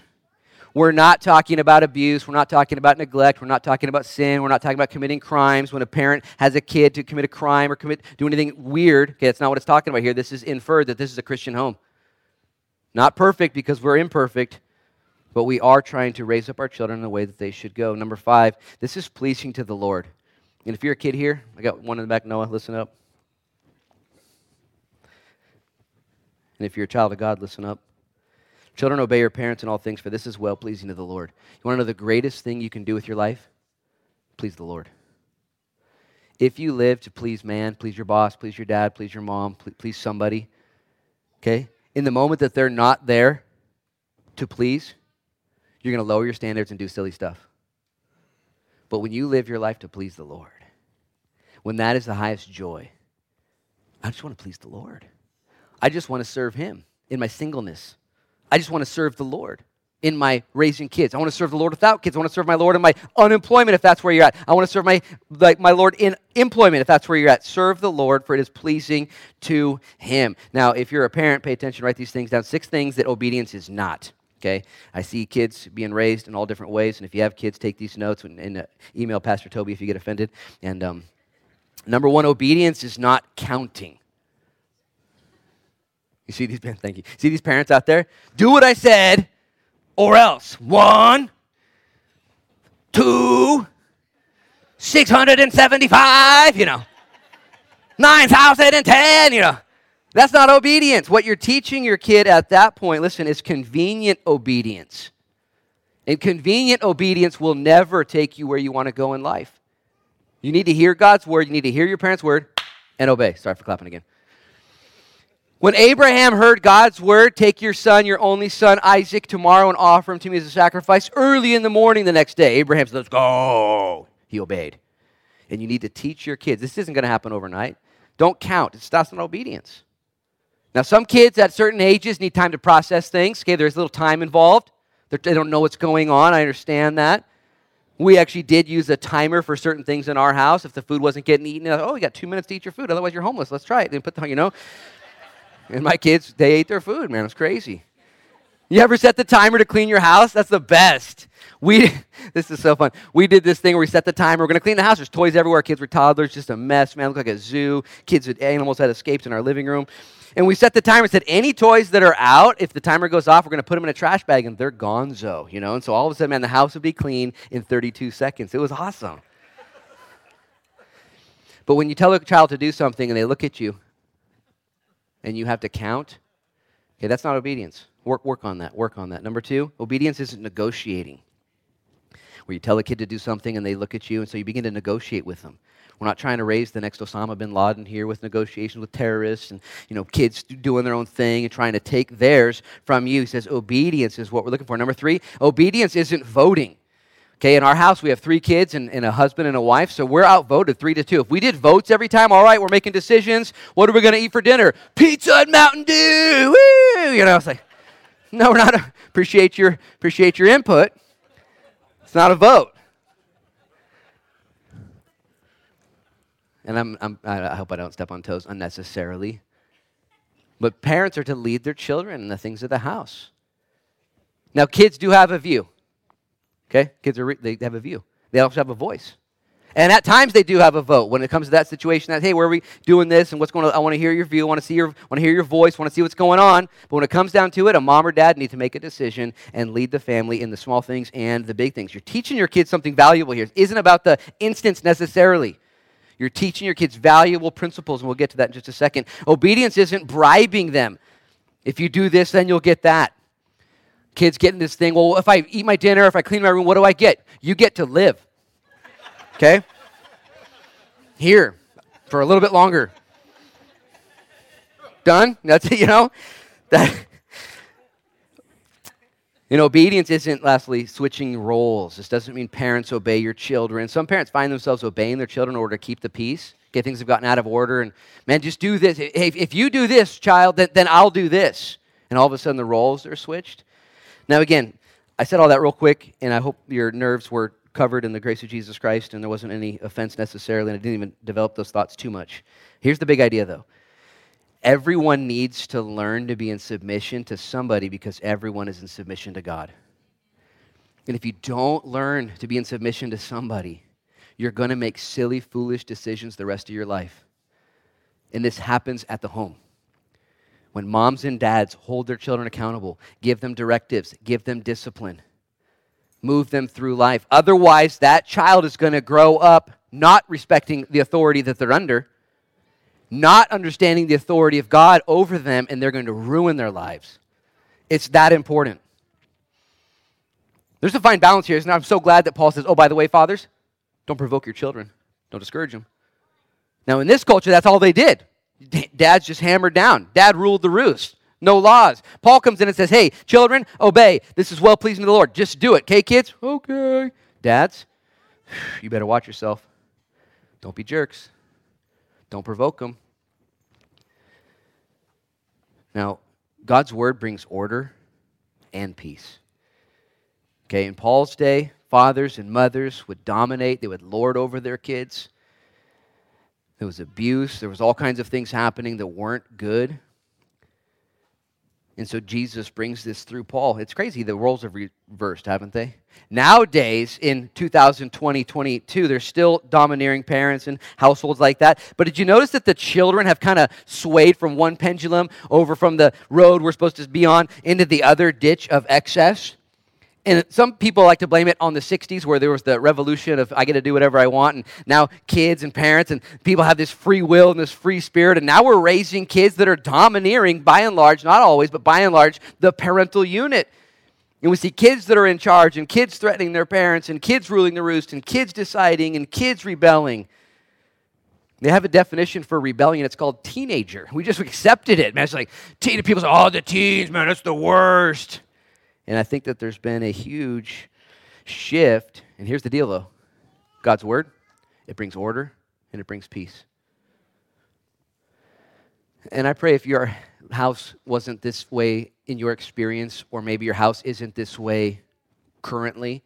We're not talking about abuse. We're not talking about neglect. We're not talking about sin. We're not talking about committing crimes. When a parent has a kid to commit a crime or commit do anything weird, okay, that's not what it's talking about here. This is inferred that this is a Christian home. Not perfect because we're imperfect, but we are trying to raise up our children in the way that they should go. Number five, this is pleasing to the Lord. And if you're a kid here, I got one in the back, Noah, listen up. And if you're a child of God, listen up. Children, obey your parents in all things, for this is well pleasing to the Lord. You want to know the greatest thing you can do with your life? Please the Lord. If you live to please man, please your boss, please your dad, please your mom, please somebody, okay? In the moment that they're not there to please, you're going to lower your standards and do silly stuff. But when you live your life to please the Lord, when that is the highest joy, I just want to please the Lord. I just want to serve Him in my singleness. I just want to serve the Lord in my raising kids. I want to serve the Lord without kids. I want to serve my Lord in my unemployment if that's where you're at. I want to serve my like my Lord in employment if that's where you're at. Serve the Lord for it is pleasing to him. Now, if you're a parent, pay attention, write these things down. Six things that obedience is not. Okay, I see kids being raised in all different ways, and if you have kids, take these notes and, and uh, email Pastor Toby if you get offended. And um, number one, obedience is not counting. You see these (laughs) thank you. See these parents out there? Do what I said or else. One, two, 675, you know. 9,010, you know. That's not obedience. What you're teaching your kid at that point, listen, is convenient obedience. And convenient obedience will never take you where you want to go in life. You need to hear God's word, you need to hear your parents' word, and obey. Sorry for clapping again. When Abraham heard God's word, take your son, your only son, Isaac, tomorrow and offer him to me as a sacrifice early in the morning the next day. Abraham said, Let's go. He obeyed. And you need to teach your kids. This isn't going to happen overnight. Don't count. It's not obedience. Now, some kids at certain ages need time to process things. Okay, there's a little time involved. They're, they do not know what's going on. I understand that. We actually did use a timer for certain things in our house. If the food wasn't getting eaten, oh, you got two minutes to eat your food. Otherwise, you're homeless. Let's try it. Then put the, you know. And my kids, they ate their food, man. It's crazy. You ever set the timer to clean your house? That's the best. We, (laughs) this is so fun. We did this thing where we set the timer. We're going to clean the house. There's toys everywhere. Kids were toddlers, just a mess, man. It looked like a zoo. Kids with animals had escaped in our living room. And we set the timer and said, any toys that are out, if the timer goes off, we're going to put them in a trash bag and they're gonzo, you know? And so all of a sudden, man, the house would be clean in 32 seconds. It was awesome. but when you tell a child to do something and they look at you and you have to count, okay, that's not obedience. Work, work on that. Work on that. Number two, obedience isn't negotiating. Where you tell a kid to do something and they look at you, and so you begin to negotiate with them. We're not trying to raise the next Osama bin Laden here with negotiations with terrorists and you know kids doing their own thing and trying to take theirs from you. He says obedience is what we're looking for. Number three, obedience isn't voting. Okay, in our house, we have three kids and, and, a husband and a wife, so we're outvoted three to two. If we did votes every time, all right, we're making decisions. What are we going to eat for dinner? Pizza and Mountain Dew. Woo! You know, it's like, no, we're not. A, appreciate your appreciate your input. It's not a vote. And I'm, I'm I hope I don't step on toes unnecessarily. But parents are to lead their children in the things of the house. Now, kids do have a view. Okay? Kids are re- they have a view. They also have a voice. And at times they do have a vote when it comes to that situation that, hey, where are we doing this and what's going on? I want to hear your view, I want to see your want to hear your voice, want to see what's going on. But when it comes down to it, a mom or dad need to make a decision and lead the family in the small things and the big things. You're teaching your kids something valuable here. It isn't about the instance necessarily. You're teaching your kids valuable principles, and we'll get to that in just a second. Obedience isn't bribing them. If you do this, then you'll get that. Kids getting this thing, well, if I eat my dinner, if I clean my room, what do I get? You get to live. Okay? Here for a little bit longer. Done? That's it, (laughs) you know? That you know, obedience isn't, lastly, switching roles. This doesn't mean parents obey your children. Some parents find themselves obeying their children in order to keep the peace. Okay, things have gotten out of order, and man, just do this. Hey, if you do this, child, then, then I'll do this. And all of a sudden the roles are switched. Now, again, I said all that real quick, and I hope your nerves were covered in the grace of Jesus Christ and there wasn't any offense necessarily, and I didn't even develop those thoughts too much. Here's the big idea, though everyone needs to learn to be in submission to somebody because everyone is in submission to God. And if you don't learn to be in submission to somebody, you're going to make silly, foolish decisions the rest of your life. And this happens at the home. When moms and dads hold their children accountable, give them directives, give them discipline, move them through life. Otherwise, that child is going to grow up not respecting the authority that they're under, not understanding the authority of God over them, and they're going to ruin their lives. It's that important. There's a fine balance here. And I'm so glad that Paul says, oh, by the way, fathers, don't provoke your children, don't discourage them. Now, in this culture, that's all they did. Dad's just hammered down. Dad ruled the roost. No laws. Paul comes in and says, Hey, children, obey. This is well pleasing to the Lord. Just do it. Okay, kids? Okay. Dads, you better watch yourself. Don't be jerks. Don't provoke them. Now, God's word brings order and peace. Okay, in Paul's day, fathers and mothers would dominate, they would lord over their kids. There was abuse, there was all kinds of things happening that weren't good. And so Jesus brings this through Paul. It's crazy. The roles have reversed, haven't they? Nowadays, in 2020, 22, there's still domineering parents and households like that. But did you notice that the children have kind of swayed from one pendulum over from the road we're supposed to be on into the other ditch of excess? And some people like to blame it on the 60s where there was the revolution of I get to do whatever I want. And now kids and parents and people have this free will and this free spirit. And now we're raising kids that are domineering, by and large, not always, but by and large, the parental unit. And we see kids that are in charge and kids threatening their parents and kids ruling the roost and kids deciding and kids rebelling. They have a definition for rebellion. It's called teenager. We just (laughs) accepted it. Man, it's like, teen, people say, oh, the teens, man, that's the worst. And I think that there's been a huge shift. And here's the deal, though God's word, it brings order and it brings peace. And I pray if your house wasn't this way in your experience, or maybe your house isn't this way currently,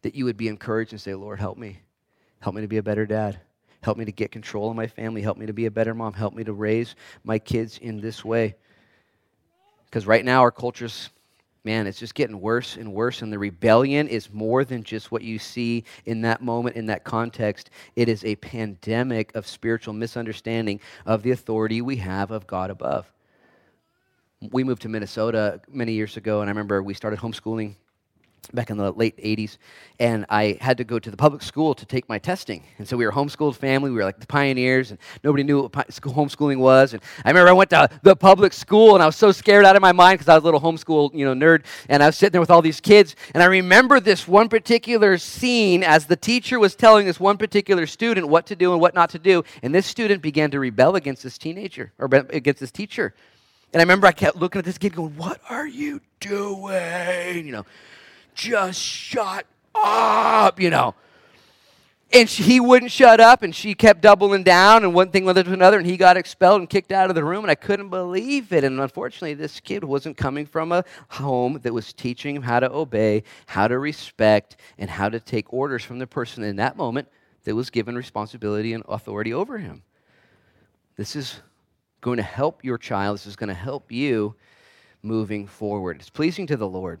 that you would be encouraged and say, Lord, help me. Help me to be a better dad. Help me to get control of my family. Help me to be a better mom. Help me to raise my kids in this way. Because right now, our culture's man, it's just getting worse and worse. And the rebellion is more than just what you see in that moment, in that context. It is a pandemic of spiritual misunderstanding of the authority we have of God above. We moved to Minnesota many years ago, and I remember we started homeschooling back in the late 80s and i had to go to the public school to take my testing. And so we were a homeschooled family. We were like the pioneers and nobody knew what homeschooling was. And i remember i went to the public school and i was so scared out of my mind because i was a little homeschool you know nerd. And i was sitting there with all these kids and i remember this one particular scene as the teacher was telling this one particular student what to do and what not to do. And this student began to rebel against this teenager or against this teacher. And i remember i kept looking at this kid going what are you doing? You know just shut up, you know. And she, he wouldn't shut up, and she kept doubling down, and one thing led to another, and he got expelled and kicked out of the room, and I couldn't believe it. And unfortunately, this kid wasn't coming from a home that was teaching him how to obey, how to respect, and how to take orders from the person in that moment that was given responsibility and authority over him. This is going to help your child. This is going to help you moving forward. It's pleasing to the Lord.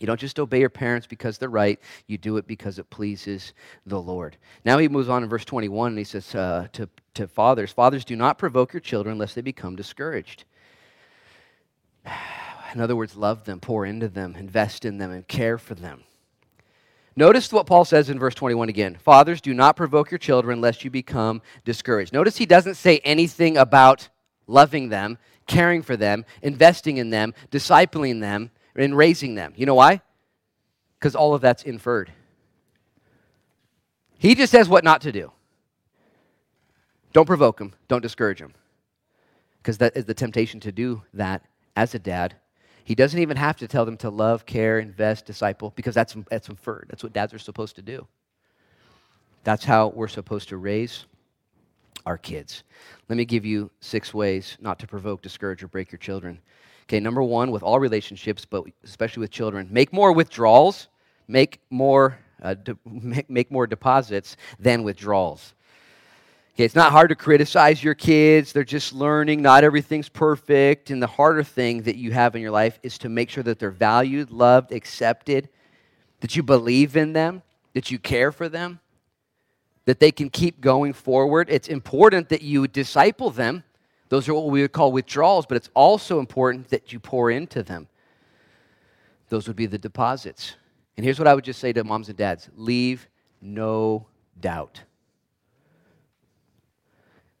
You don't just obey your parents because they're right, you do it because it pleases the Lord. Now he moves on in verse 21 and he says uh, to, to fathers, Fathers, do not provoke your children lest they become discouraged. (sighs) In other words, love them, pour into them, invest in them, and care for them. Notice what Paul says in verse 21 again Fathers, do not provoke your children lest you become discouraged. Notice he doesn't say anything about loving them, caring for them, investing in them, discipling them in raising them. You know why? Because all of that's inferred. He just says what not to do. Don't provoke them, don't discourage them. Because that is the temptation to do that as a dad. He doesn't even have to tell them to love, care, invest, disciple, because that's, that's inferred. That's what dads are supposed to do. That's how we're supposed to raise our kids. Let me give you six ways not to provoke, discourage, or break your children. Okay, number one, with all relationships, but especially with children, make more withdrawals, make more, uh, de- (laughs) make, make more deposits than withdrawals. Okay, it's not hard to criticize your kids. They're just learning. Not everything's perfect. And the harder thing that you have in your life is to make sure that they're valued, loved, accepted, that you believe in them, that you care for them, that they can keep going forward. It's important that you disciple them those are what we would call withdrawals, but it's also important that you pour into them. Those would be the deposits. And here's what I would just say to moms and dads leave no doubt.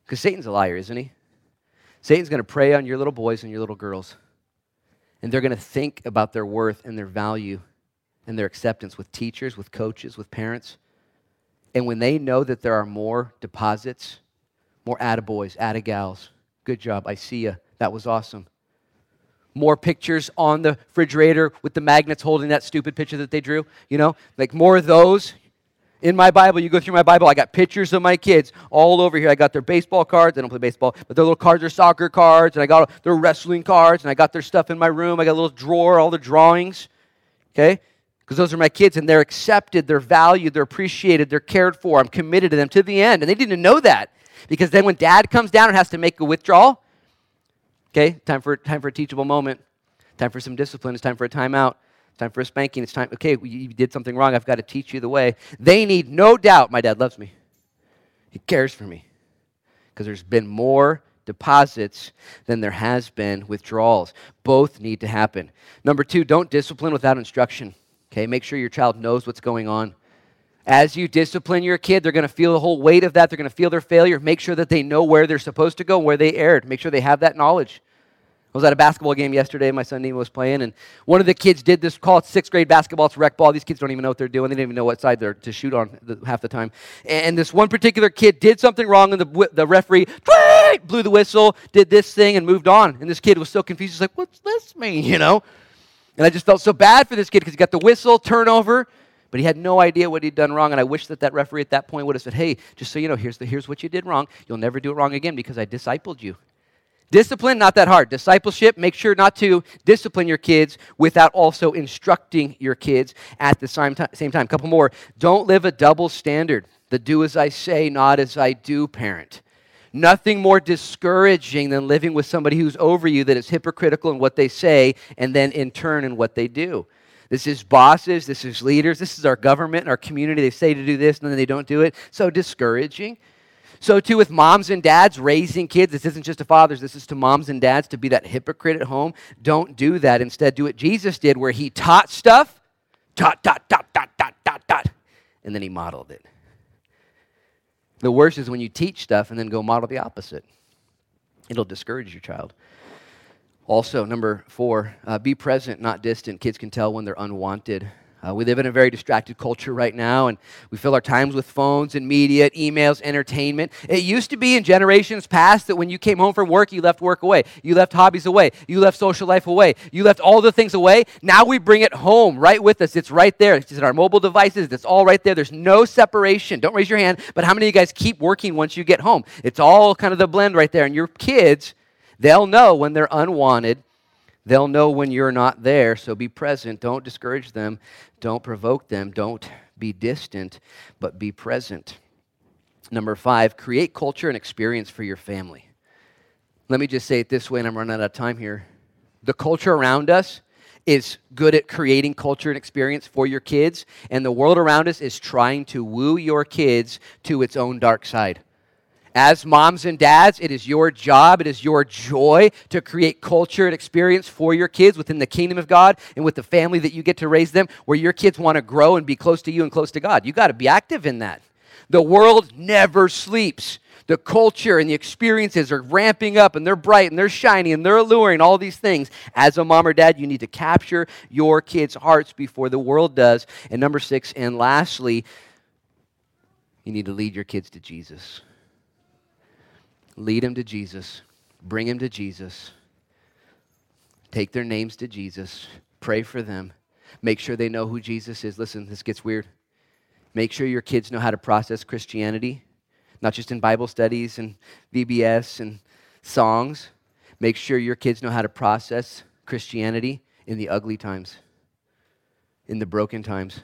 Because Satan's a liar, isn't he? Satan's going to prey on your little boys and your little girls. And they're going to think about their worth and their value and their acceptance with teachers, with coaches, with parents. And when they know that there are more deposits, more attaboys, attagals, Good job. I see you. That was awesome. More pictures on the refrigerator with the magnets holding that stupid picture that they drew. You know, like more of those. In my Bible, you go through my Bible, I got pictures of my kids all over here. I got their baseball cards. They don't play baseball, but their little cards are soccer cards, and I got their wrestling cards, and I got their stuff in my room. I got a little drawer, all the drawings. Okay? Because those are my kids, and they're accepted, they're valued, they're appreciated, they're cared for. I'm committed to them to the end. And they didn't know that. Because then when dad comes down and has to make a withdrawal, okay, time for, time for a teachable moment, time for some discipline, it's time for a timeout, time for a spanking, it's time, okay, you did something wrong, I've got to teach you the way. They need no doubt my dad loves me. He cares for me. Because there's been more deposits than there has been withdrawals. Both need to happen. Number two, don't discipline without instruction. Okay, make sure your child knows what's going on. As you discipline your kid, they're going to feel the whole weight of that. They're going to feel their failure. Make sure that they know where they're supposed to go, where they erred. Make sure they have that knowledge. I was at a basketball game yesterday. My son Nemo was playing, and one of the kids did this. Call it sixth grade basketball. It's rec ball. These kids don't even know what they're doing. They don't even know what side they're to shoot on the, half the time. And this one particular kid did something wrong, and the, the referee blew the whistle, did this thing, and moved on. And this kid was so confused. He's like, "What's this mean?" (laughs) You know. And I just felt so bad for this kid because he got the whistle, turnover, but he had no idea what he'd done wrong. And I wish that that referee at that point would have said, hey, just so you know, here's, the, here's what you did wrong. You'll never do it wrong again because I discipled you. Discipline, not that hard. Discipleship, make sure not to discipline your kids without also instructing your kids at the same time. Same time. Couple more. Don't live a double standard. The do as I say, not as I do parent. Nothing more discouraging than living with somebody who's over you that is hypocritical in what they say and then in turn in what they do. This is bosses, this is leaders, this is our government, our community. They say to do this and then they don't do it. So discouraging. So, too, with moms and dads raising kids, this isn't just to fathers, this is to moms and dads to be that hypocrite at home. Don't do that. Instead, do what Jesus did, where he taught stuff, taught, taught, taught, taught, taught, taught, taught, and then he modeled it. The worst is when you teach stuff and then go model the opposite. It'll discourage your child. Also, number four, uh, be present, not distant. Kids can tell when they're unwanted. Uh, we live in a very distracted culture right now, and we fill our times with phones and media, emails, entertainment. It used to be in generations past that when you came home from work, you left work away, you left hobbies away, you left social life away, you left all the things away. Now we bring it home right with us. It's right there. It's in our mobile devices. It's all right there. There's no separation. Don't raise your hand, but how many of you guys keep working once you get home? It's all kind of the blend right there, and your kids They'll know when they're unwanted. They'll know when you're not there. So be present. Don't discourage them. Don't provoke them. Don't be distant, but be present. Number five, create culture and experience for your family. Let me just say it this way, and I'm running out of time here. The culture around us is good at creating culture and experience for your kids, and the world around us is trying to woo your kids to its own dark side. As moms and dads, it is your job, it is your joy to create culture and experience for your kids within the kingdom of God and with the family that you get to raise them, where your kids want to grow and be close to you and close to God. You got to be active in that. The world never sleeps. The culture and the experiences are ramping up and they're bright and they're shiny and they're alluring, all these things. As a mom or dad, you need to capture your kids' hearts before the world does. And number six, and lastly, you need to lead your kids to Jesus. Lead them to Jesus. Bring them to Jesus. Take their names to Jesus. Pray for them. Make sure they know who Jesus is. Listen, this gets weird. Make sure your kids know how to process Christianity, not just in Bible studies and VBS and songs. Make sure your kids know how to process Christianity in the ugly times, in the broken times.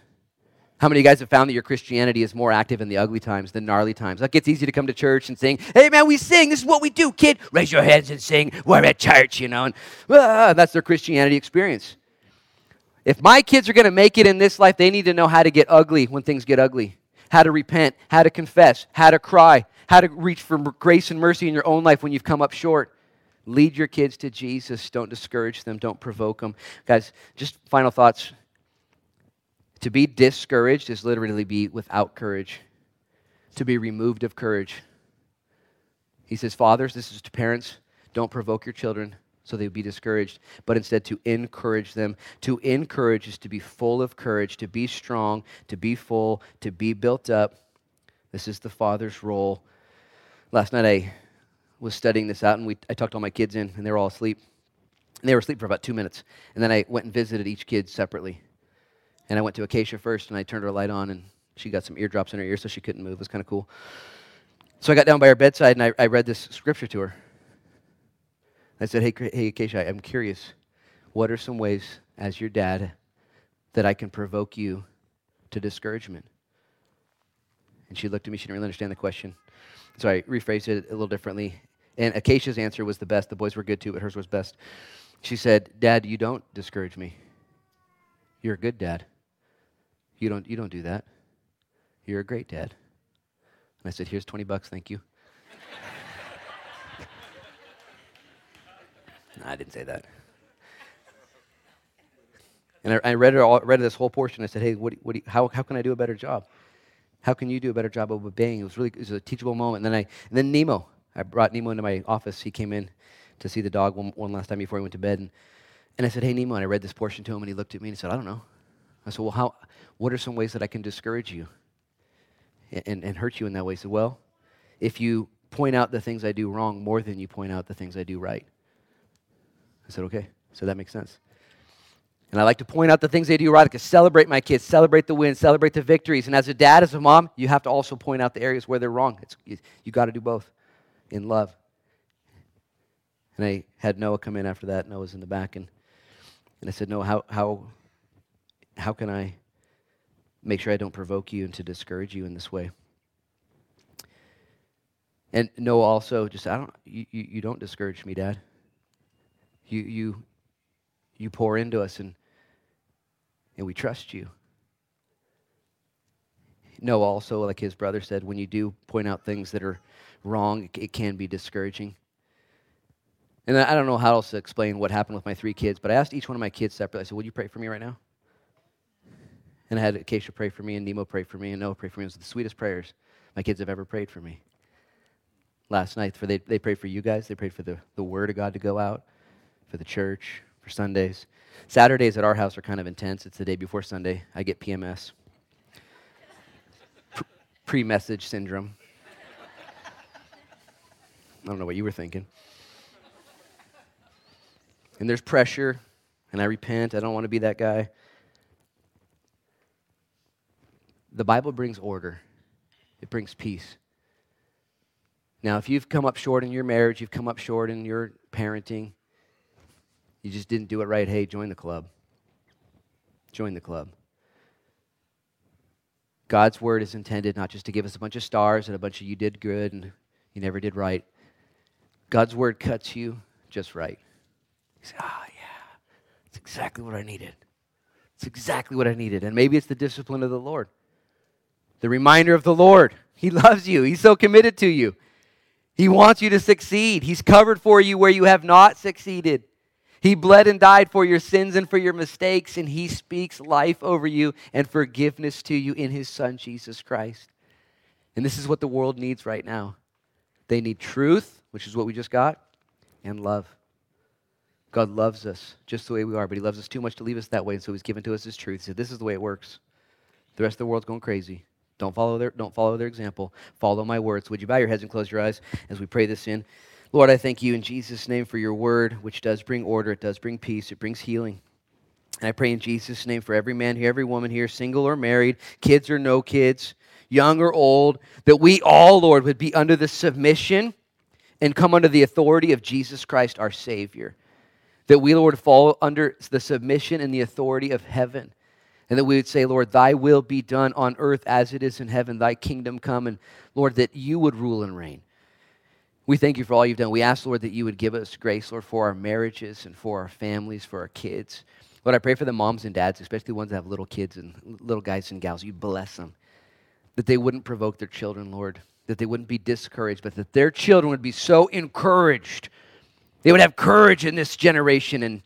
How many of you guys have found that your Christianity is more active in the ugly times than gnarly times? Like it's easy to come to church and sing, "Hey man, we sing. This is what we do, kid. Raise your hands and sing. We're at church," you know. And ah, that's their Christianity experience. If my kids are going to make it in this life, they need to know how to get ugly when things get ugly, how to repent, how to confess, how to cry, how to reach for grace and mercy in your own life when you've come up short. Lead your kids to Jesus. Don't discourage them. Don't provoke them. Guys, just final thoughts to be discouraged is literally be without courage, to be removed of courage. He says, Fathers, this is to parents, don't provoke your children so they would be discouraged, but instead to encourage them. To encourage is to be full of courage, to be strong, to be full, to be built up. This is the father's role. Last night I was studying this out, and we, I tucked all my kids in, and they were all asleep. And they were asleep for about two minutes. And then I went and visited each kid separately. And I went to Acacia first, and I turned her light on, and she got some eardrops in her ear, so she couldn't move. It was kind of cool. So I got down by her bedside, and I, I read this scripture to her. I said, Hey, hey, Acacia, I'm curious. What are some ways, as your dad, that I can provoke you to discouragement? And she looked at me. She didn't really understand the question. So I rephrased it a little differently. And Acacia's answer was the best. The boys were good too, but hers was best. She said, Dad, you don't discourage me. You're a good dad. You don't, you don't do that. You're a great dad. And I said, Here's 20 bucks, thank you. (laughs) no, I didn't say that. And I, I read, it all, read this whole portion. I said, Hey, what, what you, how, how can I do a better job? How can you do a better job of obeying? It was really it was a teachable moment. And then, I, and then Nemo, I brought Nemo into my office. He came in to see the dog one, one last time before he went to bed. And, and I said, Hey, Nemo. And I read this portion to him, and he looked at me and he said, I don't know. I said, Well, how, what are some ways that I can discourage you and, and, hurt you in that way? He said, Well, if you point out the things I do wrong more than you point out the things I do right. I said, Okay. So that makes sense. And I like to point out the things they do right. I can celebrate my kids, celebrate the wins, celebrate the victories. And as a dad, as a mom, you have to also point out the areas where they're wrong. It's, you you got to do both in love. And I had Noah come in after that. Noah's in the back. And, and I said, Noah, how, how how can I make sure I don't provoke you and to discourage you in this way? And Noah, also, just I don't. You, you, don't discourage me, Dad. You you you pour into us, and and we trust you. Noah, also, like his brother said, when you do point out things that are wrong, it, it can be discouraging. And I don't know how else to explain what happened with my three kids, but I asked each one of my kids separately. I said, "Would you pray for me right now?" And I had Acacia pray for me, and Nemo pray for me, and Noah pray for me. It was the sweetest prayers my kids have ever prayed for me. Last night, for they, they prayed for you guys. They prayed for the, the Word of God to go out, for the church, for Sundays. Saturdays at our house are kind of intense. It's the day before Sunday. I get PMS, pre message syndrome. I don't know what you were thinking. And there's pressure, and I repent. I don't want to be that guy. The Bible brings order, it brings peace. Now, if you've come up short in your marriage, you've come up short in your parenting, you just didn't do it right, hey, join the club. Join the club. God's word is intended not just to give us a bunch of stars and a bunch of you did good and you never did right. God's word cuts you just right. You say, ah, oh, yeah, it's exactly what I needed. It's exactly what I needed. And maybe it's the discipline of the Lord the reminder of the Lord. He loves you, He's so committed to you. He wants you to succeed. He's covered for you where you have not succeeded. He bled and died for your sins and for your mistakes, and He speaks life over you and forgiveness to you in His Son, Jesus Christ. And this is what the world needs right now. They need truth, which is what we just got, and love. God loves us just the way we are, but He loves us too much to leave us that way, and so He's given to us His truth. He said, This is the way it works. The rest of the world's going crazy. Don't follow their, don't follow their example. Follow my words. Would you bow your heads and close your eyes as we pray this in? Lord, I thank you in Jesus' name for your word, which does bring order, it does bring peace, it brings healing. And I pray in Jesus' name for every man here, every woman here, single or married, kids or no kids, young or old, that we all, Lord, would be under the submission and come under the authority of Jesus Christ, our Savior that we, Lord, fall under the submission and the authority of heaven. And that we would say, Lord, thy will be done on earth as it is in heaven, thy kingdom come. And Lord, that you would rule and reign. We thank you for all you've done. We ask, Lord, that you would give us grace, Lord, for our marriages and for our families, for our kids. Lord, I pray for the moms and dads, especially the ones that have little kids and little guys and gals. You bless them. That they wouldn't provoke their children, Lord. That they wouldn't be discouraged, but that their children would be so encouraged. They would have courage in this generation and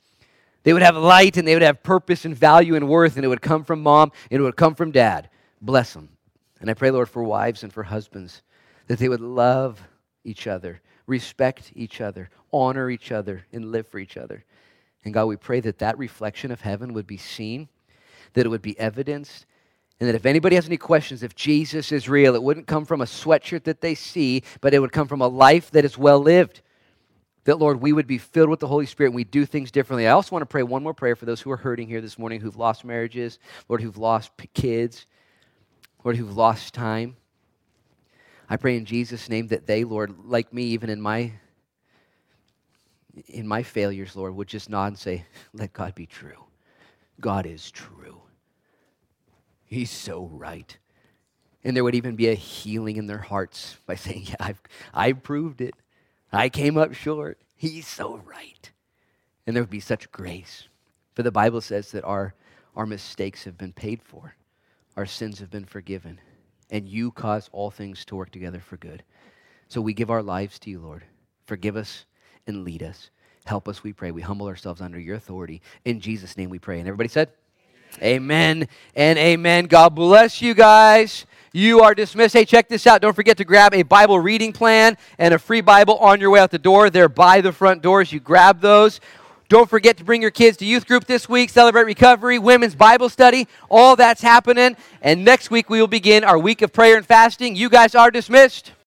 they would have light and they would have purpose and value and worth, and it would come from mom and it would come from dad. Bless them. And I pray, Lord, for wives and for husbands, that they would love each other, respect each other, honor each other, and live for each other. And God, we pray that that reflection of heaven would be seen, that it would be evidenced, and that if anybody has any questions, if Jesus is real, it wouldn't come from a sweatshirt that they see, but it would come from a life that is well lived that, Lord, we would be filled with the Holy Spirit and we do things differently. I also want to pray one more prayer for those who are hurting here this morning, who've lost marriages, Lord, who've lost kids, Lord, who've lost time. I pray in Jesus' name that they, Lord, like me, even in my in my failures, Lord, would just nod and say, Let God be true. God is true. He's so right. And there would even be a healing in their hearts by saying, Yeah, I've, I've proved it. I came up short. He's so right. And there would be such grace. For the Bible says that our, our mistakes have been paid for, our sins have been forgiven, and you cause all things to work together for good. So we give our lives to you, Lord. Forgive us and lead us. Help us, we pray. We humble ourselves under your authority. In Jesus' name we pray. And everybody said, amen and amen. God bless you guys. You are dismissed. Hey, check this out. Don't forget to grab a Bible reading plan and a free Bible on your way out the door. They're by the front doors. You grab those. Don't forget to bring your kids to youth group this week, celebrate recovery, women's Bible study. All that's happening. And next week we will begin our week of prayer and fasting. You guys are dismissed.